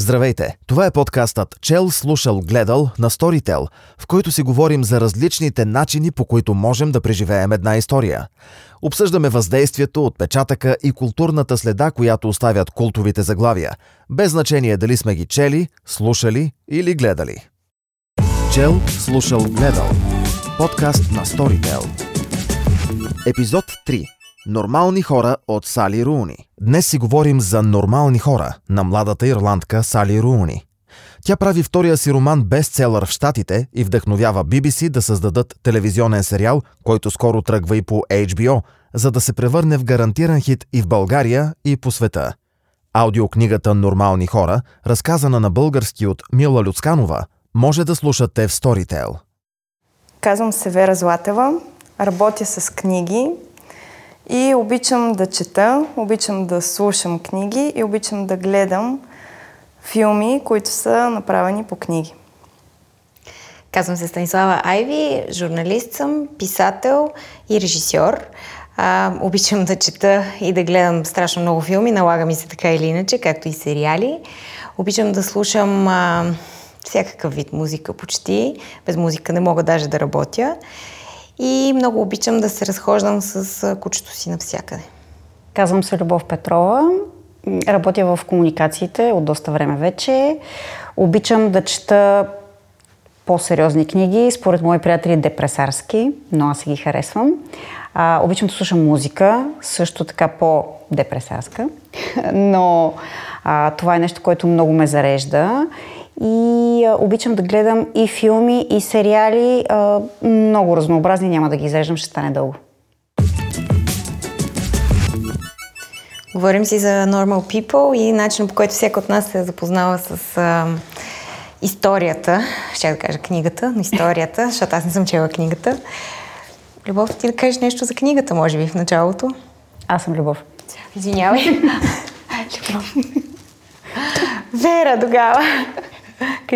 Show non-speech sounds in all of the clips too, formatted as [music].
Здравейте! Това е подкастът Чел, слушал, гледал на Storytel, в който си говорим за различните начини, по които можем да преживеем една история. Обсъждаме въздействието, отпечатъка и културната следа, която оставят култовите заглавия, без значение дали сме ги чели, слушали или гледали. Чел, слушал, гледал. Подкаст на Storytel. Епизод 3. Нормални хора от Сали Руни. Днес си говорим за нормални хора на младата ирландка Сали Руни. Тя прави втория си роман бестселър в Штатите и вдъхновява BBC да създадат телевизионен сериал, който скоро тръгва и по HBO, за да се превърне в гарантиран хит и в България, и по света. Аудиокнигата «Нормални хора», разказана на български от Мила Люцканова, може да слушате в Storytel. Казвам се Вера Златева, работя с книги и обичам да чета, обичам да слушам книги и обичам да гледам филми, които са направени по книги. Казвам се Станислава Айви, журналист съм, писател и режисьор. А, обичам да чета и да гледам страшно много филми, налага ми се така или иначе, както и сериали. Обичам да слушам а, всякакъв вид музика почти. Без музика не мога даже да работя. И много обичам да се разхождам с кучето си навсякъде. Казвам се Любов Петрова. Работя в комуникациите от доста време вече. Обичам да чета по-сериозни книги, според мои приятели депресарски, но аз ги харесвам. А, обичам да слушам музика, също така по-депресарска, [laughs] но а, това е нещо, което много ме зарежда и а, обичам да гледам и филми, и сериали, а, много разнообразни, няма да ги изреждам, ще стане дълго. Говорим си за Normal People и начин по който всеки от нас се запознава с а, историята, ще да кажа книгата, но историята, [laughs] защото аз не съм чела книгата. Любов, ти да кажеш нещо за книгата, може би, в началото? Аз съм Любов. Извинявай. [laughs] Любов. Вера тогава.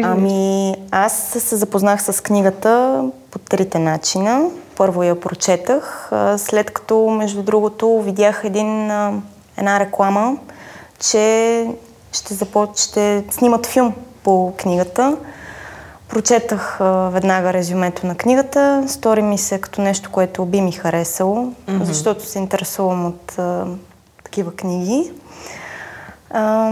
Ами, аз се запознах с книгата по трите начина. Първо я прочетах, след като, между другото, видях един, една реклама, че ще, започ... ще снимат филм по книгата. Прочетах а, веднага резюмето на книгата. Стори ми се като нещо, което би ми харесало, mm-hmm. защото се интересувам от а, такива книги. А,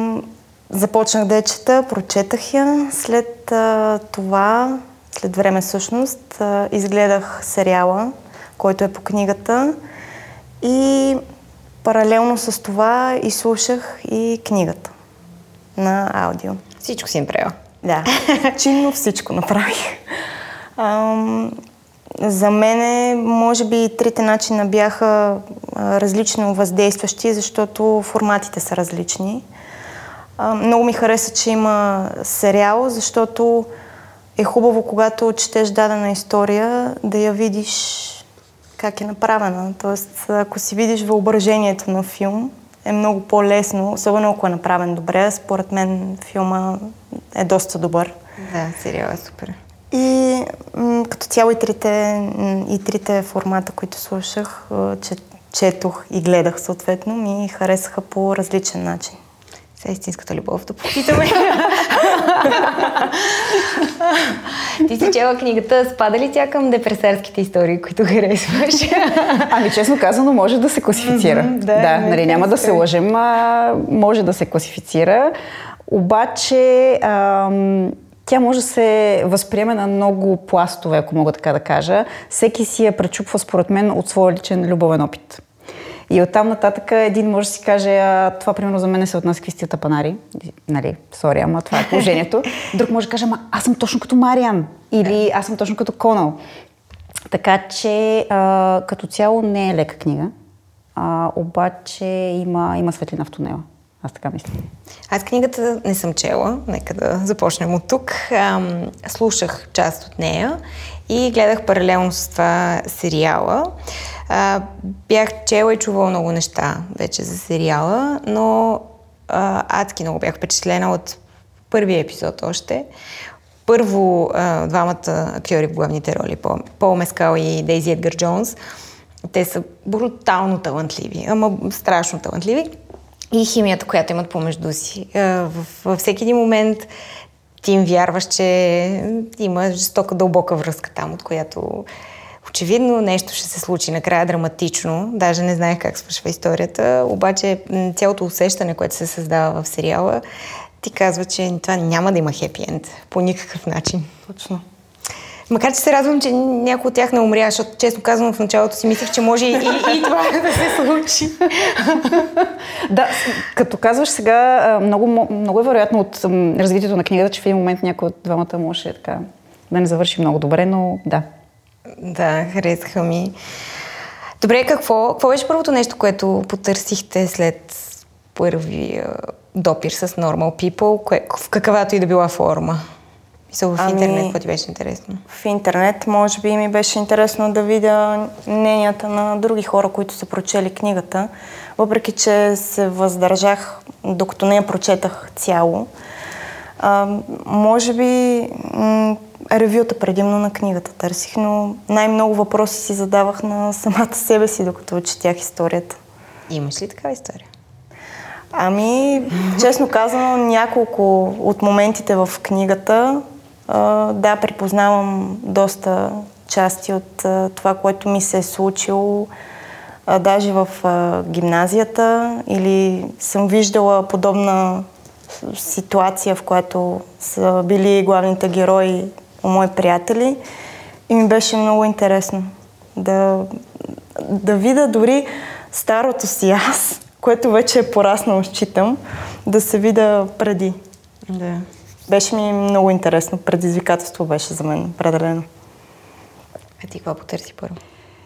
започнах да я чета, прочетах я. След а, това, след време всъщност, а, изгледах сериала, който е по книгата. И паралелно с това изслушах и книгата на аудио. Всичко си им правила. Да, чинно всичко направих. Ам, за мен, може би, трите начина бяха а, различно въздействащи, защото форматите са различни. А, много ми хареса, че има сериал, защото е хубаво, когато четеш дадена история, да я видиш как е направена. Тоест, ако си видиш въображението на филм, е много по-лесно, особено ако е направен добре. Според мен филма е доста добър. Да, сериал е супер. И м- като цяло и трите, и трите формата, които слушах, че, четох и гледах съответно, ми харесаха по различен начин. Сега истинската любов да попитаме. [laughs] Ти си чела книгата, спада ли тя към депресерските истории, които харесваш? [laughs] ами честно казано, може да се класифицира. Mm-hmm, да, да нали, няма да се лъжем, а, може да се класифицира. Обаче ам, тя може да се възприеме на много пластове, ако мога така да кажа. Всеки си я пречупва, според мен, от своя личен любовен опит. И оттам нататък един може да си каже, а, това примерно за мен се отнася квистията панари. Нали, сори, ама това е положението. [laughs] Друг може да каже, ама аз съм точно като Мариан. Или аз съм точно като Конал. Така че а, като цяло не е лека книга. А, обаче има, има светлина в тунела. Аз така мисля. Аз книгата не съм чела, нека да започнем от тук. Ам, слушах част от нея и гледах паралелно с това сериала. Бях чела и чувала много неща вече за сериала, но а, адски много бях впечатлена от първия епизод още. Първо, а, двамата актьори в главните роли, Пол Мескал и Дейзи Едгар Джонс, те са брутално талантливи, ама страшно талантливи. и химията, която имат помежду си. Във всеки един момент ти им вярваш, че има жестока дълбока връзка там, от която очевидно нещо ще се случи накрая драматично. Даже не знаех как свършва историята, обаче цялото усещане, което се създава в сериала, ти казва, че това няма да има хепи енд по никакъв начин. Точно. Макар, че се радвам, че някой от тях не умря, защото честно казвам в началото си мислех, че може и, и, и това да се случи. [laughs] да, като казваш сега, много, много е вероятно от развитието на книгата, че в един момент някой от двамата може така да не завърши много добре, но да. Да, харесаха ми. Добре, какво, какво беше първото нещо, което потърсихте след първи допир с Normal People, кое, в каквато и да била форма? Мисля, в ами, интернет, какво ти беше интересно? В интернет, може би, ми беше интересно да видя мненията на други хора, които са прочели книгата, въпреки че се въздържах, докато не я прочетах цяло. А, може би ревюта предимно на книгата търсих, но най-много въпроси си задавах на самата себе си, докато четях историята. Имаш ли такава история? Ами, честно казано, няколко от моментите в книгата да, припознавам доста части от това, което ми се е случило даже в гимназията или съм виждала подобна ситуация, в която са били главните герои мои приятели и ми беше много интересно да, да видя дори старото си аз, което вече е пораснало, считам, да се видя преди. Да. Беше ми много интересно. Предизвикателство беше за мен, определено. А ти какво потърси първо?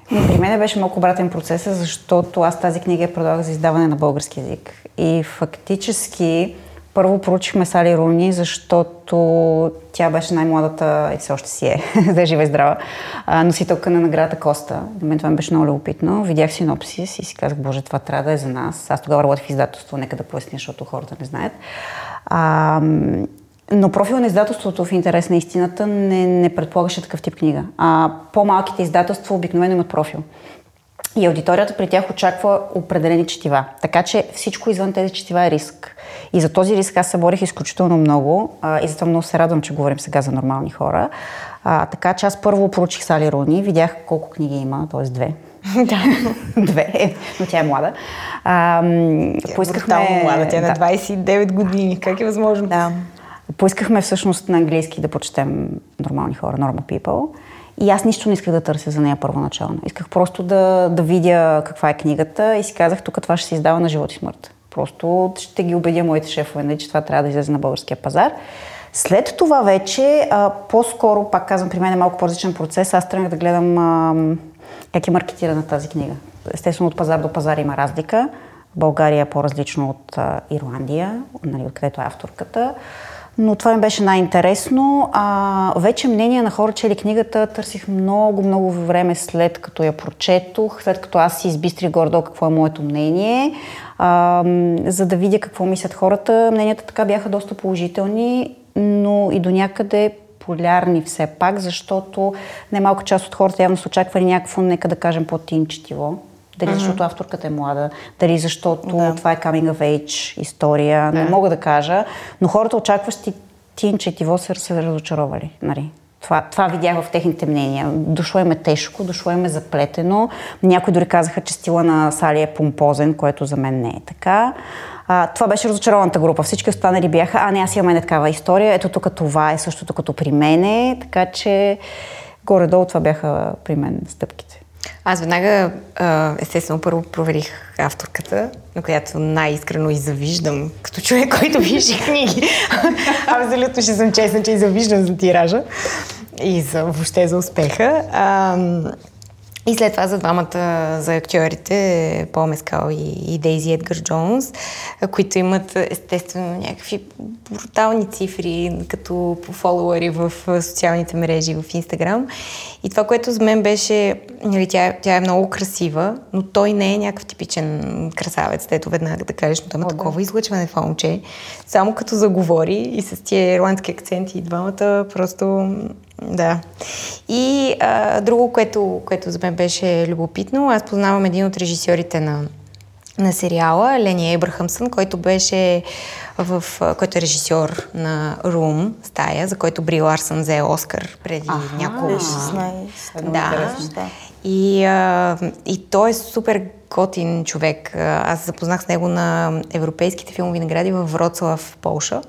При мен беше малко обратен процес, защото аз тази книга я продавах за издаване на български язик. И фактически първо поручихме Сали Руни, защото тя беше най-младата и все още си е, [laughs] да е жива и здрава, носителка на наградата Коста. На мен това ми беше много любопитно. Видях синопсис и си казах, боже, това трябва да е за нас. Аз тогава работих в издателство, нека да поясня, защото хората не знаят. А, но профил на издателството в интерес на истината не, не предполагаше такъв тип книга. А по-малките издателства обикновено имат профил. И аудиторията при тях очаква определени четива. Така че всичко извън тези четива е риск. И за този риск аз се борих изключително много а, и затова много се радвам, че говорим сега за нормални хора. А, така че аз първо проучих Сали Руни, видях колко книги има, т.е. две. [laughs] Да. [laughs] Две, но тя е млада. А, тя поискахме... Е млада, тя е на 29 години. Как е възможно? Да. Поискахме всъщност на английски да почетем нормални хора, normal people. И аз нищо не исках да търся за нея първоначално. Исках просто да, да видя каква е книгата и си казах, тук това ще се издава на живот и смърт. Просто ще ги убедя моите шефове, нали, че това трябва да излезе на българския пазар. След това вече, а, по-скоро, пак казвам, при мен е малко по-различен процес. Аз тръгнах да гледам а, как е маркетирана тази книга. Естествено, от пазар до пазар има разлика. България е по-различно от а, Ирландия, нали, откъдето е авторката но това ми беше най-интересно. А, вече мнение на хора, чели книгата, търсих много, много време след като я прочетох, след като аз си избистрих гордо какво е моето мнение, а, за да видя какво мислят хората. Мненията така бяха доста положителни, но и до някъде полярни все пак, защото немалка част от хората явно са очаквали някакво, нека да кажем, по-тин четиво дали uh-huh. защото авторката е млада, дали защото да. това е coming of age история, да. не мога да кажа, но хората очакващи тин четиво са се разочаровали. Нали? Това, това видях в техните мнения. Дошло им е тежко, дошло им е заплетено. Някои дори казаха, че стила на Сали е помпозен, което за мен не е така. А, това беше разочарованата група. Всички останали бяха, а не, аз имам такава история. Ето тук това е същото като при мене. Така че горе-долу това бяха при мен стъпките. Аз веднага, естествено, първо проверих авторката, на която най-искрено и завиждам, като човек, [laughs] който пише книги. [laughs] Абсолютно ще съм честна, че и завиждам за тиража и за, въобще за успеха. И след това за двамата, за актьорите, Пол Мескал и, и Дейзи Едгар Джонс, които имат естествено някакви брутални цифри като по фолуари в социалните мрежи, в Инстаграм. И това, което за мен беше, нали, тя, тя е много красива, но той не е някакъв типичен красавец, ето веднага да кажеш, но там е такова излъчване в момче. Само като заговори и с тия ирландски акценти и двамата, просто да. И а, друго, което, което за мен беше любопитно, аз познавам един от режисьорите на на сериала Лени Ебрахамсън, който беше в, който е режисьор на Рум, стая, за който Бри Ларсън взе Оскар преди Аха, няколко... 16. Да. И, а, и той е супер готин човек. Аз запознах с него на европейските филмови награди в Вроцлав, Полша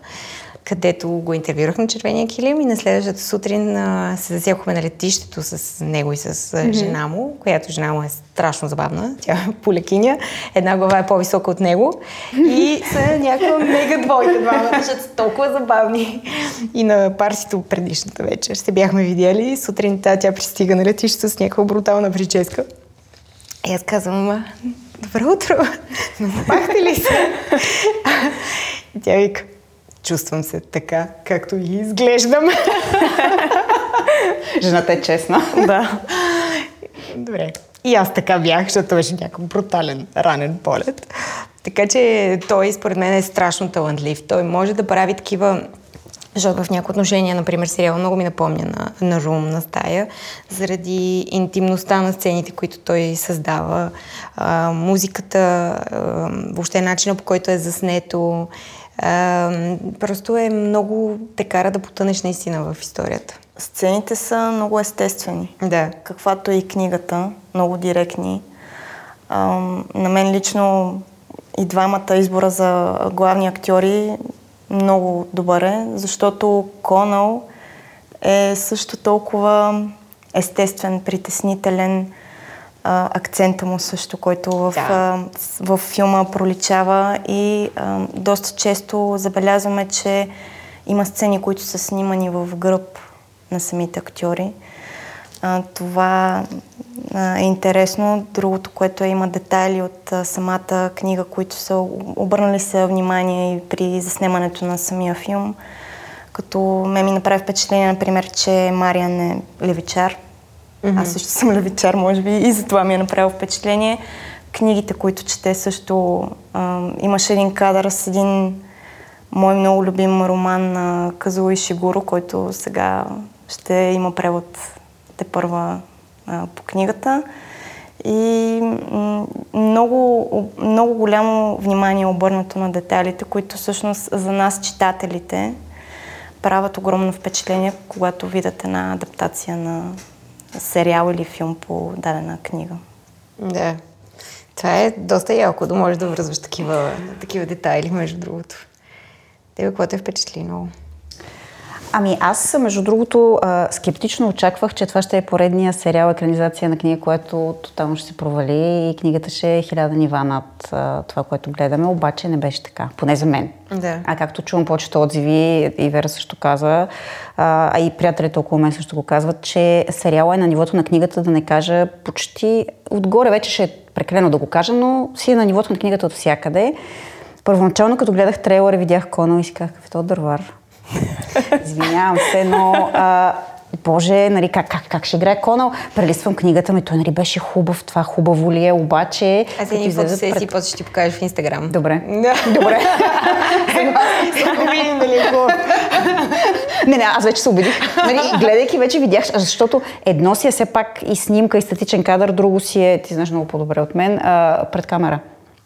където го интервюрах на червения килим и на следващата сутрин а, се засякохме на летището с него и с mm-hmm. жена му, която жена му е страшно забавна. Тя е полекиня, една глава е по-висока от него и са някаква мега двойка двама, защото са толкова забавни. И на парсито предишната вечер се бяхме видяли. Сутринта тя пристига на летището с някаква брутална прическа. И аз казвам, добро утро, [laughs] напахте ли се? [laughs] Тя вика, чувствам се така, както и изглеждам. [laughs] Жената е честна. да. Добре. И аз така бях, защото беше някакъв брутален ранен полет. Така че той според мен е страшно талантлив. Той може да прави такива защото в някои отношения, например, сериал много ми напомня на, на Рум, на стая, заради интимността на сцените, които той създава, а, музиката, а, въобще начина по който е заснето, а, просто е много те кара да потънеш наистина в историята. Сцените са много естествени. Да. Каквато е и книгата, много директни. А, на мен лично и двамата избора за главни актьори много добър е, защото Конал е също толкова естествен, притеснителен, а, акцента му също, който в, да. а, в филма проличава и а, доста често забелязваме, че има сцени, които са снимани в гръб на самите актьори. А, това а, е интересно. Другото, което е, има детайли от а, самата книга, които са обърнали се внимание и при заснемането на самия филм. Като ме ми направи впечатление, например, че Мариан е левичар, Mm-hmm. Аз също съм левичар, може би, и затова ми е направило впечатление. Книгите, които чете също... А, имаше един кадър с един мой много любим роман на Казуо Шигуро, който сега ще има превод те първа а, по книгата. И много, много голямо внимание е обърнато на детайлите, които всъщност за нас, читателите, правят огромно впечатление, когато видят една адаптация на сериал или филм по дадена книга. Да. Това е доста яко, да можеш да връзваш такива, такива детайли, между другото. Тебе какво те впечатли много? Ами аз, между другото, скептично очаквах, че това ще е поредния сериал, екранизация на книга, която тотално ще се провали и книгата ще е хиляда нива над това, което гледаме, обаче не беше така, поне за мен. Да. А както чувам повечето отзиви, и Вера също каза, а, и приятелите около мен също го казват, че сериала е на нивото на книгата, да не кажа почти отгоре, вече ще е прекалено да го кажа, но си е на нивото на книгата от всякъде. Първоначално, като гледах трейлера, видях Конал и си казах, какъв е дървар? [laughs] Извинявам се, но а, Боже, нали, как, как, как ще играе Конал? Прелиствам книгата ми, той нали, беше хубав, това хубаво ли е, обаче... Аз един фото се пред... после ще ти покажа в Инстаграм. Добре. Добре. [laughs] Нали, не, не, аз вече се убедих. Нали, гледайки вече видях, защото едно си е все пак и снимка, и статичен кадър, друго си е, ти знаеш много по-добре от мен, а, пред камера.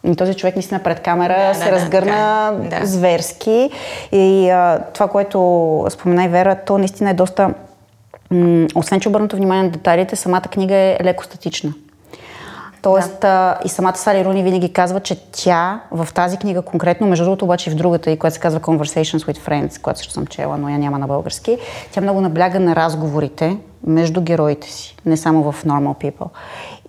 И този човек наистина пред камера да, се да, разгърна да, да. зверски. И а, това, което спомена и Вера, то наистина е доста... М- освен, че обърнато внимание на детайлите, самата книга е леко статична. Тоест, да. и самата Сали Руни винаги казва, че тя в тази книга конкретно, между другото обаче и в другата, и която се казва Conversations with Friends, която също съм чела, но я няма на български, тя много набляга на разговорите между героите си, не само в Normal People.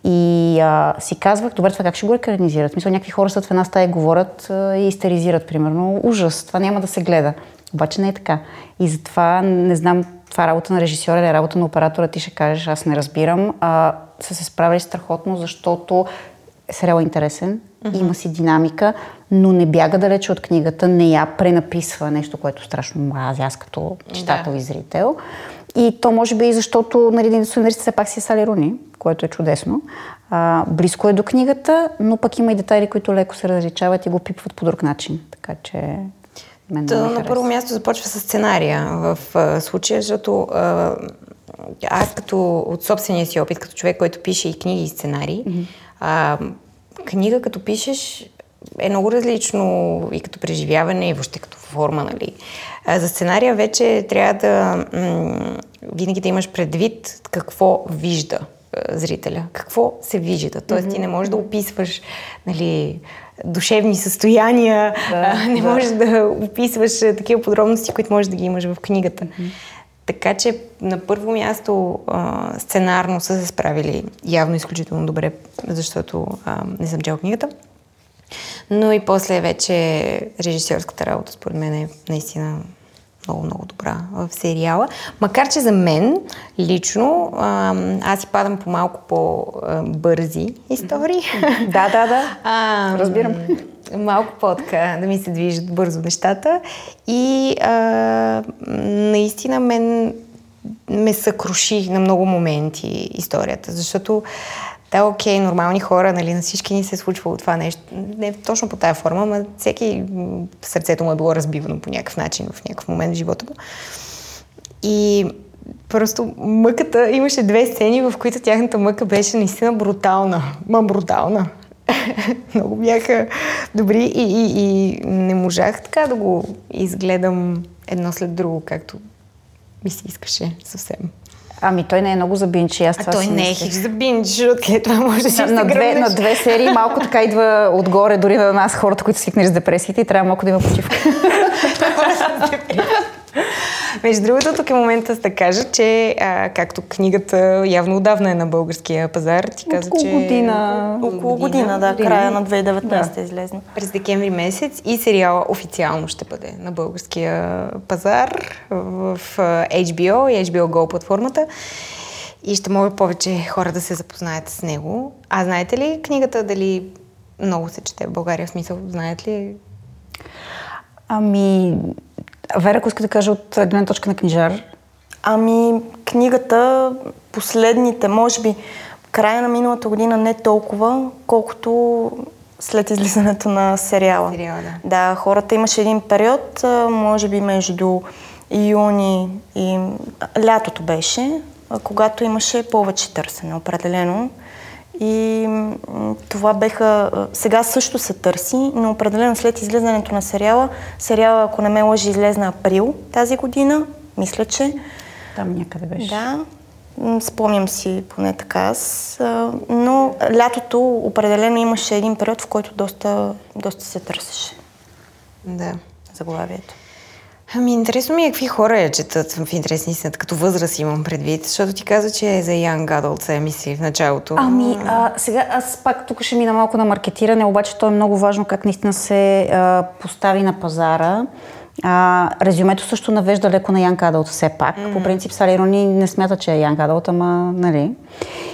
И а, си казвах, добре, това как ще го екранизират? Мисля, някакви хора са в една стая говорят а, и истеризират, примерно. Ужас, това няма да се гледа. Обаче не е така. И затова не знам, това е работа на режисьора или е работа на оператора, ти ще кажеш, аз не разбирам. А, са се справили страхотно, защото сериал е интересен, uh-huh. има си динамика, но не бяга далече от книгата, не я пренаписва нещо, което страшно мразя аз като читател да. и зрител. И то може би и защото нали, сценаристът все пак си е Сали Руни, което е чудесно. А, близко е до книгата, но пък има и детайли, които леко се различават и го пипват по друг начин. Така че мен То, на първо място започва с сценария в а, случая, защото а, аз като от собствения си опит, като човек, който пише и книги и сценарии, mm-hmm. а, книга, като пишеш, е много различно и като преживяване, и въобще като форма, нали. А за сценария вече трябва да м- винаги да имаш предвид какво вижда зрителя, какво се вижда. Тоест mm-hmm. ти не можеш да описваш нали, душевни състояния, да, а, не да. можеш да описваш такива подробности, които можеш да ги имаш в книгата. Mm-hmm. Така че на първо място а, сценарно са се справили явно изключително добре, защото а, не съм чел книгата. Но и после вече режисьорската работа, според мен, е наистина много, много добра в сериала. Макар, че за мен лично аз си падам по малко по-бързи истории. Да, да, да. Разбирам. Малко по-така да ми се движат бързо нещата. И а, наистина мен ме съкруши на много моменти историята, защото да, окей, нормални хора, нали, на всички ни се е случвало това нещо. Не точно по тая форма, но всеки сърцето му е било разбивано по някакъв начин в някакъв момент в живота му. И просто мъката, имаше две сцени, в които тяхната мъка беше наистина брутална. Ма брутална. [laughs] Много бяха добри и, и, и не можах така да го изгледам едно след друго, както ми се искаше съвсем. Ами той не е много за бинч. Аз а той не е хич за бинч, откъде това може да си на, на, две, на две серии малко така идва отгоре, дори на нас хората, които свикнали с депресиите и трябва малко да има почивка. [laughs] [laughs] Между другото, тук е момента да кажа, че а, както книгата явно отдавна е на българския пазар, ти каза, около че... Година. Около година, да, година. края на 2019 да. е излезна. През декември месец и сериала официално ще бъде на българския пазар в HBO и HBO Go платформата и ще могат повече хора да се запознаят с него. А знаете ли книгата дали много се чете в България? В смисъл, знаете ли? Ами, Вера, ако иска да кажа от гледна точка на книжар? Ами, книгата, последните, може би, края на миналата година не толкова, колкото след излизането на сериала. Сериала, да. Да, хората имаше един период, може би между юни и лятото беше, когато имаше повече търсене, определено. И това беха... Сега също се търси, но определено след излизането на сериала, сериала, ако не ме лъжи, излезна април тази година, мисля, че. Там някъде беше. Да, спомням си поне така аз. Но лятото определено имаше един период, в който доста, доста се търсеше. Да. Заглавието. Ами, интересно ми е какви хора я четат в интерес истината, като възраст имам предвид, защото ти каза, че е за Young Adult, се мисли в началото. Ами, а, сега аз пак тук ще мина малко на маркетиране, обаче то е много важно как наистина се а, постави на пазара. А, резюмето също навежда леко на Янка Адълт все пак. Mm. По принцип Сали Рони не смята, че е Янка Адълт, ама нали.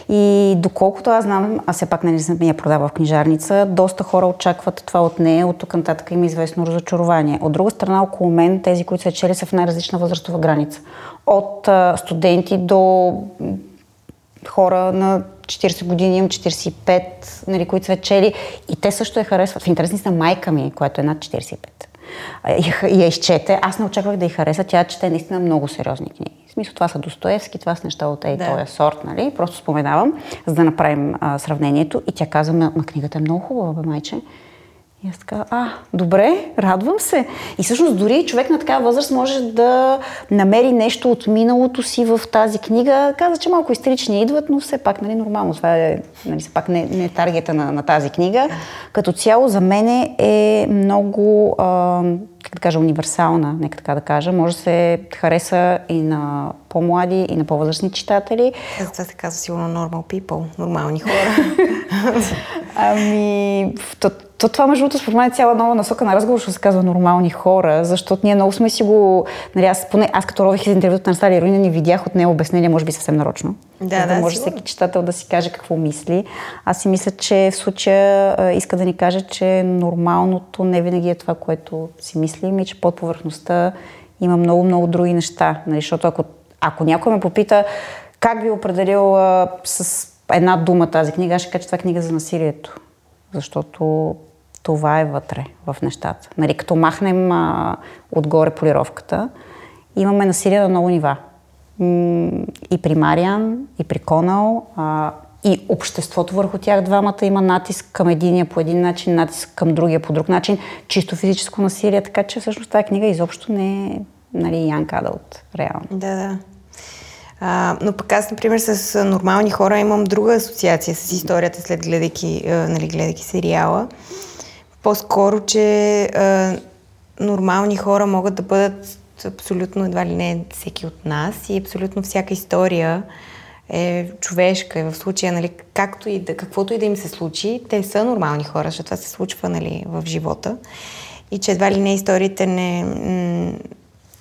И доколкото аз знам, а все пак нали съм я продава в книжарница, доста хора очакват това от нея, от тук нататък има известно разочарование. От друга страна, около мен, тези, които са чели, са в най-различна възрастова граница. От а, студенти до хора на 40 години, имам 45, нали, които са чели и те също я харесват. В интересни на майка ми, която е над 45 я изчете. Аз не очаквах да й хареса. Тя чете наистина много сериозни книги. В смисъл, това са Достоевски, това са неща от ей, да. този сорт, нали? Просто споменавам, за да направим а, сравнението. И тя каза, ма, книгата е много хубава, бе, майче. И аз така, а, добре, радвам се. И всъщност дори човек на такава възраст може да намери нещо от миналото си в тази книга. Каза, че малко истерични идват, но все пак, нали, нормално. Това е, нали, все пак не, не е таргета на, на тази книга. Като цяло за мен е много, а, как да кажа, универсална, нека така да кажа. Може да се хареса и на по-млади, и на по-възрастни читатели. Това се казва сигурно normal people, нормални хора. [laughs] ами, то, то това, между другото, според мен е цяла нова насока на разговор, ще се казва нормални хора, защото ние много сме си го... Нали, аз, поне, аз като рових из интервюто на Стали Руина, ни видях от нея обяснение, може би съвсем нарочно. Да, да, да може сигурно. всеки читател да си каже какво мисли. Аз си мисля, че в случая а, иска да ни каже, че нормалното не винаги е това, което си мислим и че под повърхността има много, много други неща. Нали, защото ако, ако някой ме попита как би определил а, с една дума тази книга, аз ще кажа, че това е книга за насилието. Защото това е вътре в нещата. Нали, като махнем а, отгоре полировката, имаме насилие на много нива. И при Мариан, и при Конал, а, и обществото върху тях двамата има натиск към единия по един начин, натиск към другия по друг начин, чисто физическо насилие, така че всъщност тази книга изобщо не е нали, Young Adult, реално. Да, да. А, но пък аз, например, с нормални хора имам друга асоциация с историята след гледайки, нали, гледайки сериала. По-скоро, че а, нормални хора могат да бъдат абсолютно едва ли не всеки от нас и абсолютно всяка история е човешка. И в случая, нали, както и да, каквото и да им се случи, те са нормални хора, защото това се случва нали, в живота. И че едва ли не историите не... М-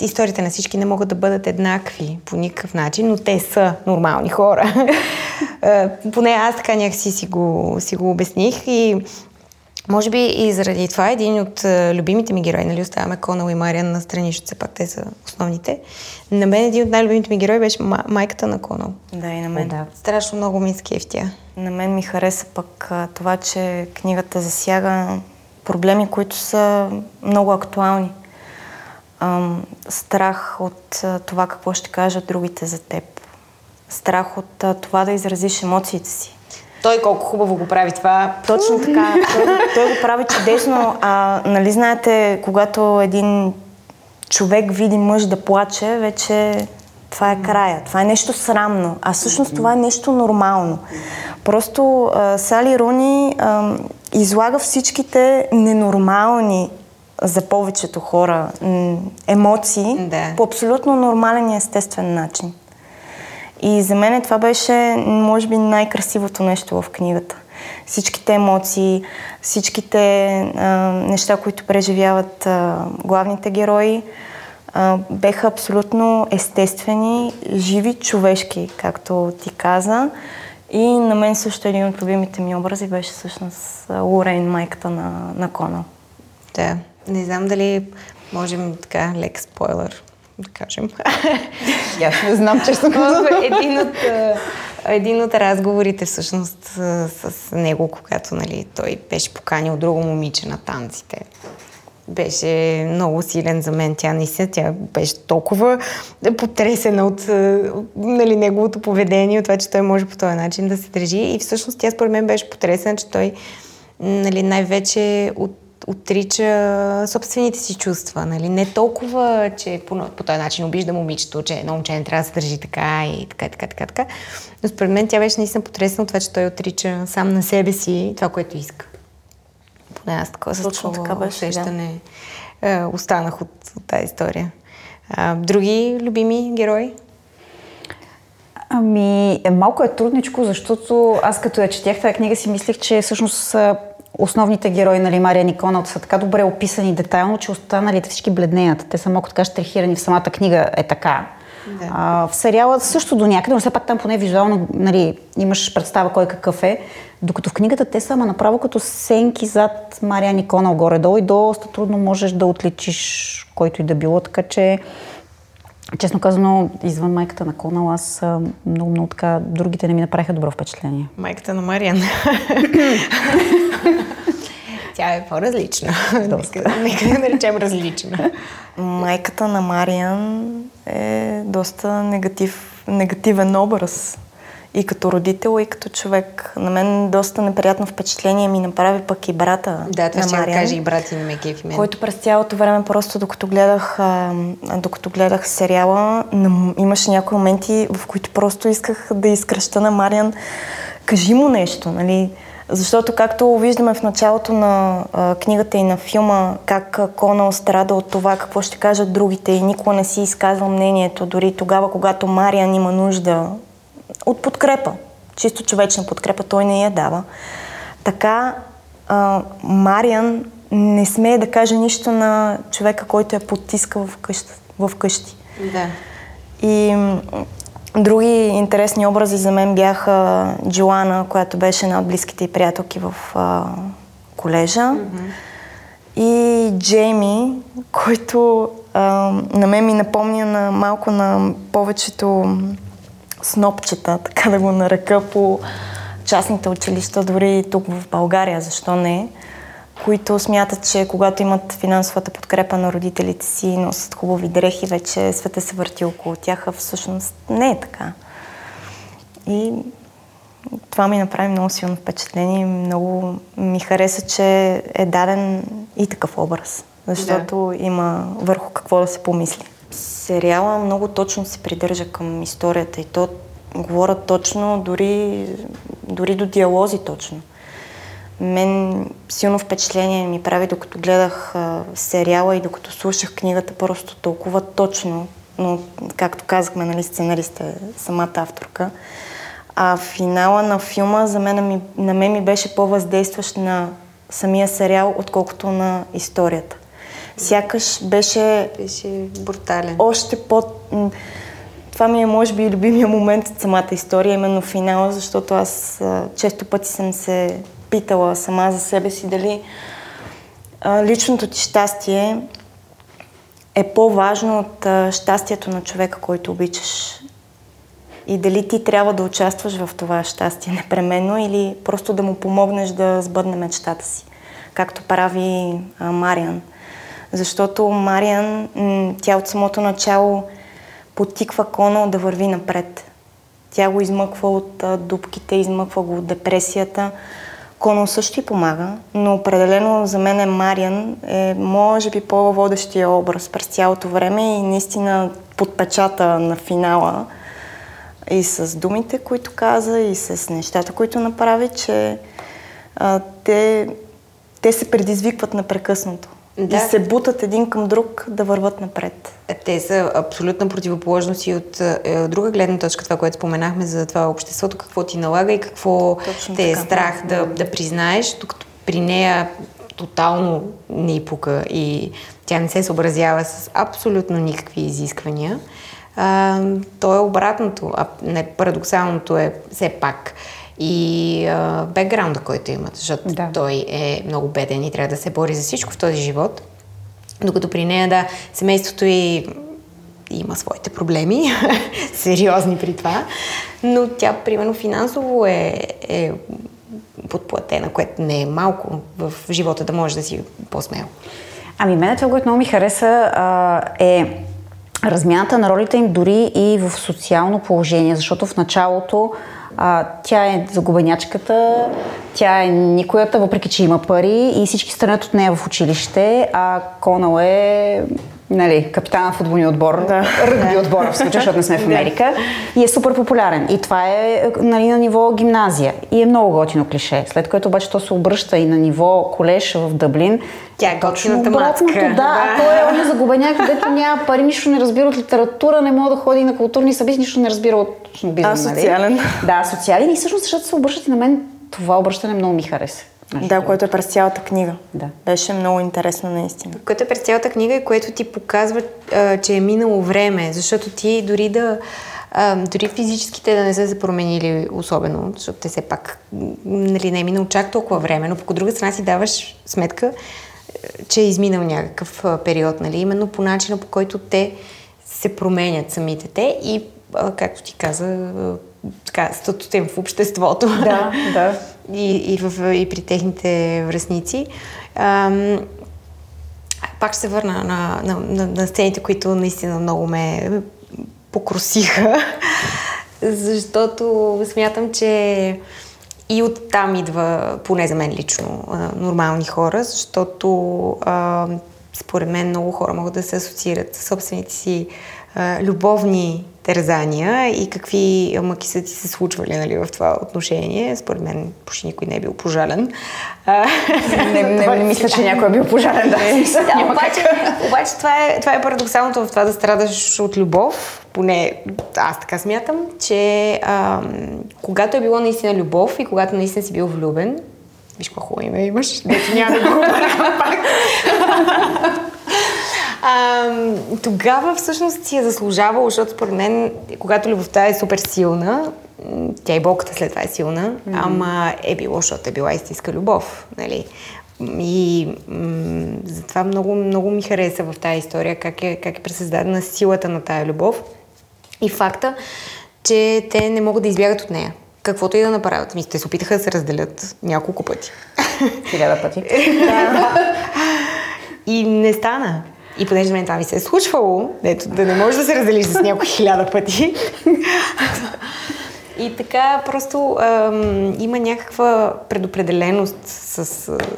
историите на всички не могат да бъдат еднакви по никакъв начин, но те са нормални хора. [laughs] Поне аз така някакси си го, си го обясних и може би и заради това един от любимите ми герои, нали, оставяме Конал и Мариан на страни, защото все пак те са основните. На мен един от най-любимите ми герои беше майката на Конал. Да, и на мен. Да. Страшно много ми скеф тя. На мен ми хареса пък това, че книгата засяга проблеми, които са много актуални. Ам, страх от това какво ще кажат другите за теб. Страх от това да изразиш емоциите си той колко хубаво го прави това. Точно така. Той, той го прави чудесно. А, нали знаете, когато един човек види мъж да плаче, вече това е края. Това е нещо срамно. А всъщност това е нещо нормално. Просто а, Сали Руни а, излага всичките ненормални за повечето хора емоции да. по абсолютно нормален и естествен начин. И за мен това беше, може би, най-красивото нещо в книгата. Всичките емоции, всичките а, неща, които преживяват а, главните герои, а, беха абсолютно естествени, живи, човешки, както ти каза. И на мен също един от любимите ми образи беше всъщност Лорейн, майката на, на Конал. Да. Не знам дали можем така лек спойлер да кажем. [laughs] Не знам, честно казвам. [laughs] един от, един от разговорите всъщност с него, когато нали, той беше поканил друго момиче на танците. Беше много силен за мен. Тя наистина, тя беше толкова потресена от, нали, неговото поведение, от това, че той може по този начин да се държи. И всъщност тя според мен беше потресена, че той нали, най-вече от отрича собствените си чувства. Нали? Не толкова, че по, по този начин обижда момичето, че едно момче не трябва да се държи така и така, така, така, така. Но според мен тя беше наистина потресна от това, че той отрича сам на себе си това, което иска. Поне аз такова с така беше, усещане да. е, останах от, от тази история. А, други любими герои? Ами, малко е трудничко, защото аз като я четях тази книга си мислих, че всъщност основните герои, нали, Мария Никона, са така добре описани детайлно, че останалите всички бледнеят. Те са малко така штрихирани в самата книга е така. Да. А, в сериала също до някъде, но все пак там поне визуално нали, имаш представа кой какъв е. Докато в книгата те са ама направо като сенки зад Мария Никона горе-долу и доста трудно можеш да отличиш който и да било, така че Честно казано, извън майката на Конал, аз много, много така, другите не ми направиха добро впечатление. Майката на Мариан. [laughs] Тя е по-различна. Доста. Нека да наречем различна. Майката на Мариан е доста негатив, негативен образ и като родител, и като човек. На мен доста неприятно впечатление ми направи пък и брата Да, това ще Мариан, каже и брат и ме кефи мен. Който през цялото време, просто докато гледах, а, докато гледах сериала, имаше някои моменти, в които просто исках да изкръща на Мариан. Кажи му нещо, нали? Защото както виждаме в началото на а, книгата и на филма, как Конал страда от това какво ще кажат другите и никога не си изказва мнението, дори тогава, когато Мариан има нужда от подкрепа. Чисто човечна подкрепа той не я дава. Така а, Мариан не смее да каже нищо на човека, който я потиска в, къщи. Да. И други интересни образи за мен бяха Джоана, която беше една от близките и приятелки в а, колежа. Mm-hmm. И Джейми, който а, на мен ми напомня на малко на повечето снопчета, така да го нарека, по частните училища, дори и тук в България, защо не, които смятат, че когато имат финансовата подкрепа на родителите си, носят хубави дрехи, вече света се върти около тях, а всъщност не е така. И това ми направи много силно впечатление. Много ми хареса, че е даден и такъв образ, защото да. има върху какво да се помисли. Сериала много точно се придържа към историята и то говорят точно, дори, дори до диалози точно. Мен силно впечатление ми прави, докато гледах а, сериала и докато слушах книгата, просто толкова точно, но както казахме, нали, сценарист е самата авторка. А финала на филма за мен, ми, на мен ми беше по-въздействащ на самия сериал, отколкото на историята. Сякаш беше... Беше брутален. Още по... Това ми е, може би, любимия момент от самата история, именно финала, защото аз често пъти съм се питала сама за себе си дали личното ти щастие е по-важно от щастието на човека, който обичаш. И дали ти трябва да участваш в това щастие непременно или просто да му помогнеш да сбъдне мечтата си, както прави Мариан. Защото Мариан, тя от самото начало потиква Коно да върви напред. Тя го измъква от дубките, измъква го от депресията. Коно също и помага, но определено за мен е Мариан е може би по-водещия образ през цялото време и наистина подпечата на финала и с думите, които каза, и с нещата, които направи, че а, те, те се предизвикват непрекъснато. Да. И се бутат един към друг да върват напред. Те са абсолютна противоположност и от е, друга гледна точка, това, което споменахме за това обществото, какво ти налага и какво Точно те е страх да, да признаеш, докато при нея тотално не пука и тя не се съобразява с абсолютно никакви изисквания. А, то е обратното, а не, парадоксалното е все пак и а, бекграунда, който имат, защото да. той е много беден и трябва да се бори за всичко в този живот. Докато при нея, да, семейството и има своите проблеми, [laughs] сериозни при това, но тя, примерно, финансово е, е подплатена, което не е малко в живота да може да си по-смел. Ами, мене това, което много ми хареса, а, е размяната на ролите им дори и в социално положение, защото в началото а, тя е загубенячката, тя е никоята, въпреки че има пари и всички странят от нея в училище, а Конал е нали, капитан на футболния отбор, да. ръгби отбор в случая, защото не сме в Америка. И е супер популярен. И това е нали, на ниво гимназия. И е много готино клише. След което обаче то се обръща и на ниво колеж в Дъблин. Тя е готината мацка. Да, да, а той е оня загубеняк, където няма пари, нищо не разбира от литература, не мога да ходи на културни събития, нищо не разбира от бизнес. А, нали? социален. Да, социален. И всъщност, защото се обръщат и на мен, това обръщане много ми хареса. Да, което е през цялата книга. Да. Беше много интересно наистина. Което е през цялата книга и което ти показва, а, че е минало време, защото ти дори да а, дори физическите да не са се променили особено, защото те все пак нали, не е минало чак толкова време, но по друга страна си даваш сметка, че е изминал някакъв период, нали, именно по начина по който те се променят самите те и, а, както ти каза, така, статута им в обществото. Да, да. И, и, в, и при техните връзници. Ам, пак ще се върна на, на, на, на сцените, които наистина много ме покрусиха, [laughs] защото смятам, че и оттам идва, поне за мен лично, нормални хора, защото а, според мен много хора могат да се асоциират с собствените си а, любовни тързания и какви мъки са ти се случвали нали, в това отношение. Според мен почти никой не е бил пожален. [laughs] Не, не, не мисля, че някой е бил пожален. Да, [laughs] да обаче, обаче това, е, това е парадоксалното в това да страдаш от любов. Поне аз така смятам, че а, когато е било наистина любов и когато наистина си бил влюбен, виж какво хубаво име имаш, дето няма да го [laughs] пак. А, тогава всъщност си е заслужавало, защото според мен, когато любовта е супер силна, тя и болката след това е силна, mm-hmm. ама е било, защото е била истинска любов. Нали? И м- затова много, много ми хареса в тази история как е, как е пресъздадена силата на тая любов и факта, че те не могат да избягат от нея. Каквото и да направят. Мисля, те се опитаха да се разделят няколко пъти. Хиляда пъти. [laughs] и не стана. И понеже мен това ми се е случвало, ето, да не можеш да се разделиш с някой хиляда пъти, И така просто ам, има някаква предопределеност с,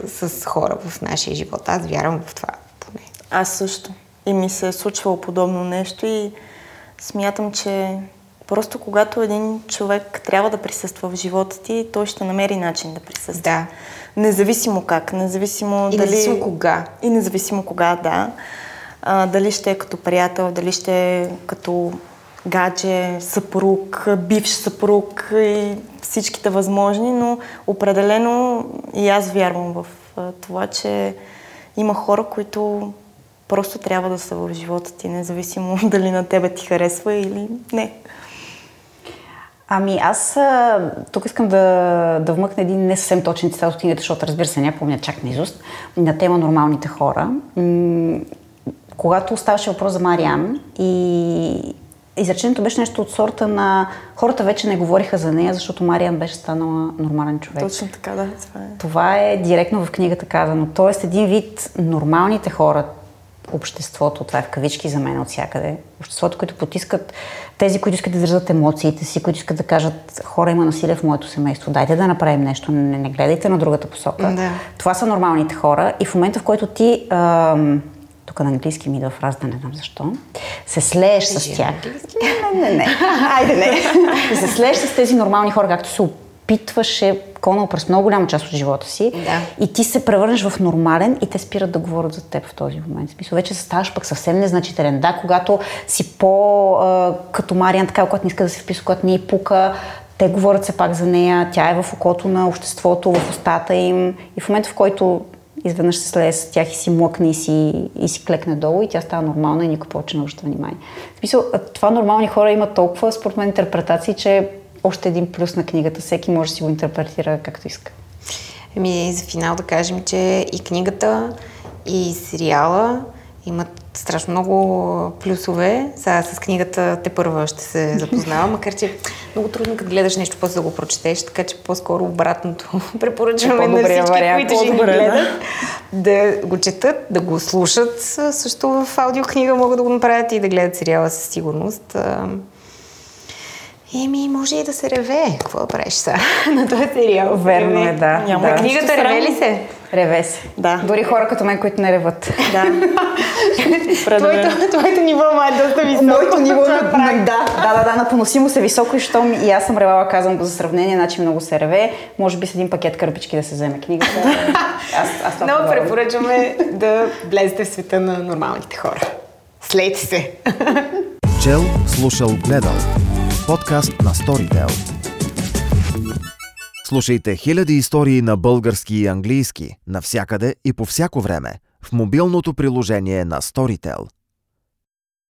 с хора в нашия живот. Аз вярвам в това поне. Аз също. И ми се е случвало подобно нещо и смятам, че просто когато един човек трябва да присъства в живота ти, той ще намери начин да присъства. Да. Независимо как, независимо и дали... независимо кога. И независимо кога, да. А, дали ще е като приятел, дали ще е като гадже, съпруг, бивш съпруг и всичките възможни, но определено и аз вярвам в това, че има хора, които просто трябва да са в живота ти, независимо [laughs] дали на тебе ти харесва или не. Ами аз тук искам да, да вмъкна един не съвсем точен цитат от книгата, защото разбира се, не помня чак на изуст, на тема нормалните хора. Когато ставаше въпрос за Мариан и изречението беше нещо от сорта на хората вече не говориха за нея, защото Мариан беше станала нормален човек. Точно така, да. Това е, това е директно в книгата казано. Тоест един вид нормалните хора, обществото, това е в кавички за мен от всякъде, обществото, които потискат тези, които искат да държат емоциите си, които искат да кажат хора има насилие в моето семейство, дайте да направим нещо, не, не гледайте на другата посока. Да. Това са нормалните хора и в момента, в който ти ам, тук на английски ми идва фраза, да не знам защо, се слееш с тях. Не, не, не. Айде не. [laughs] се слееш с тези нормални хора, както се опитваше Конал през много голяма част от живота си да. и ти се превърнеш в нормален и те спират да говорят за теб в този момент. В смисъл, вече ставаш пък съвсем незначителен. Да, когато си по а, като Мариан, така, когато не иска да се вписва, когато не и пука, те говорят се пак за нея, тя е в окото на обществото, в устата им и в момента, в който изведнъж се слезе с тях и си млъкне и си, и си клекне долу и тя става нормална и никой повече не обръща внимание. В смисъл, това нормални хора имат толкова, според мен, интерпретации, че още един плюс на книгата. Всеки може да си го интерпретира както иска. Еми, за финал да кажем, че и книгата, и сериала имат страшно много плюсове. Сега с книгата те първа ще се [laughs] запознава, макар че много трудно като гледаш нещо, после да го прочетеш, така че по-скоро обратното [laughs] препоръчваме на всички, вариант, които ще ни гледат, да го четат, да го слушат също в аудиокнига могат да го направят и да гледат сериала със сигурност. Еми, може и да се реве. Какво да правиш сега [laughs] на този сериал? Верно е, да. Няма да. книгата реве ли се? Реве се. Да. Дори хора като мен, които не реват. Да. [laughs] твоето, твоето ниво ма е доста високо. Моето ниво е [laughs] да, да, да, да, на поносимост е високо и щом и аз съм ревала, казвам го за сравнение, значи много се реве. Може би с един пакет кърпички да се вземе книгата. [laughs] аз, аз това много препоръчваме да влезете в света на нормалните хора. Слейте се! Чел, слушал, гледал. Подкаст на Storytel. Слушайте хиляди истории на български и английски навсякъде и по всяко време в мобилното приложение на Storytel.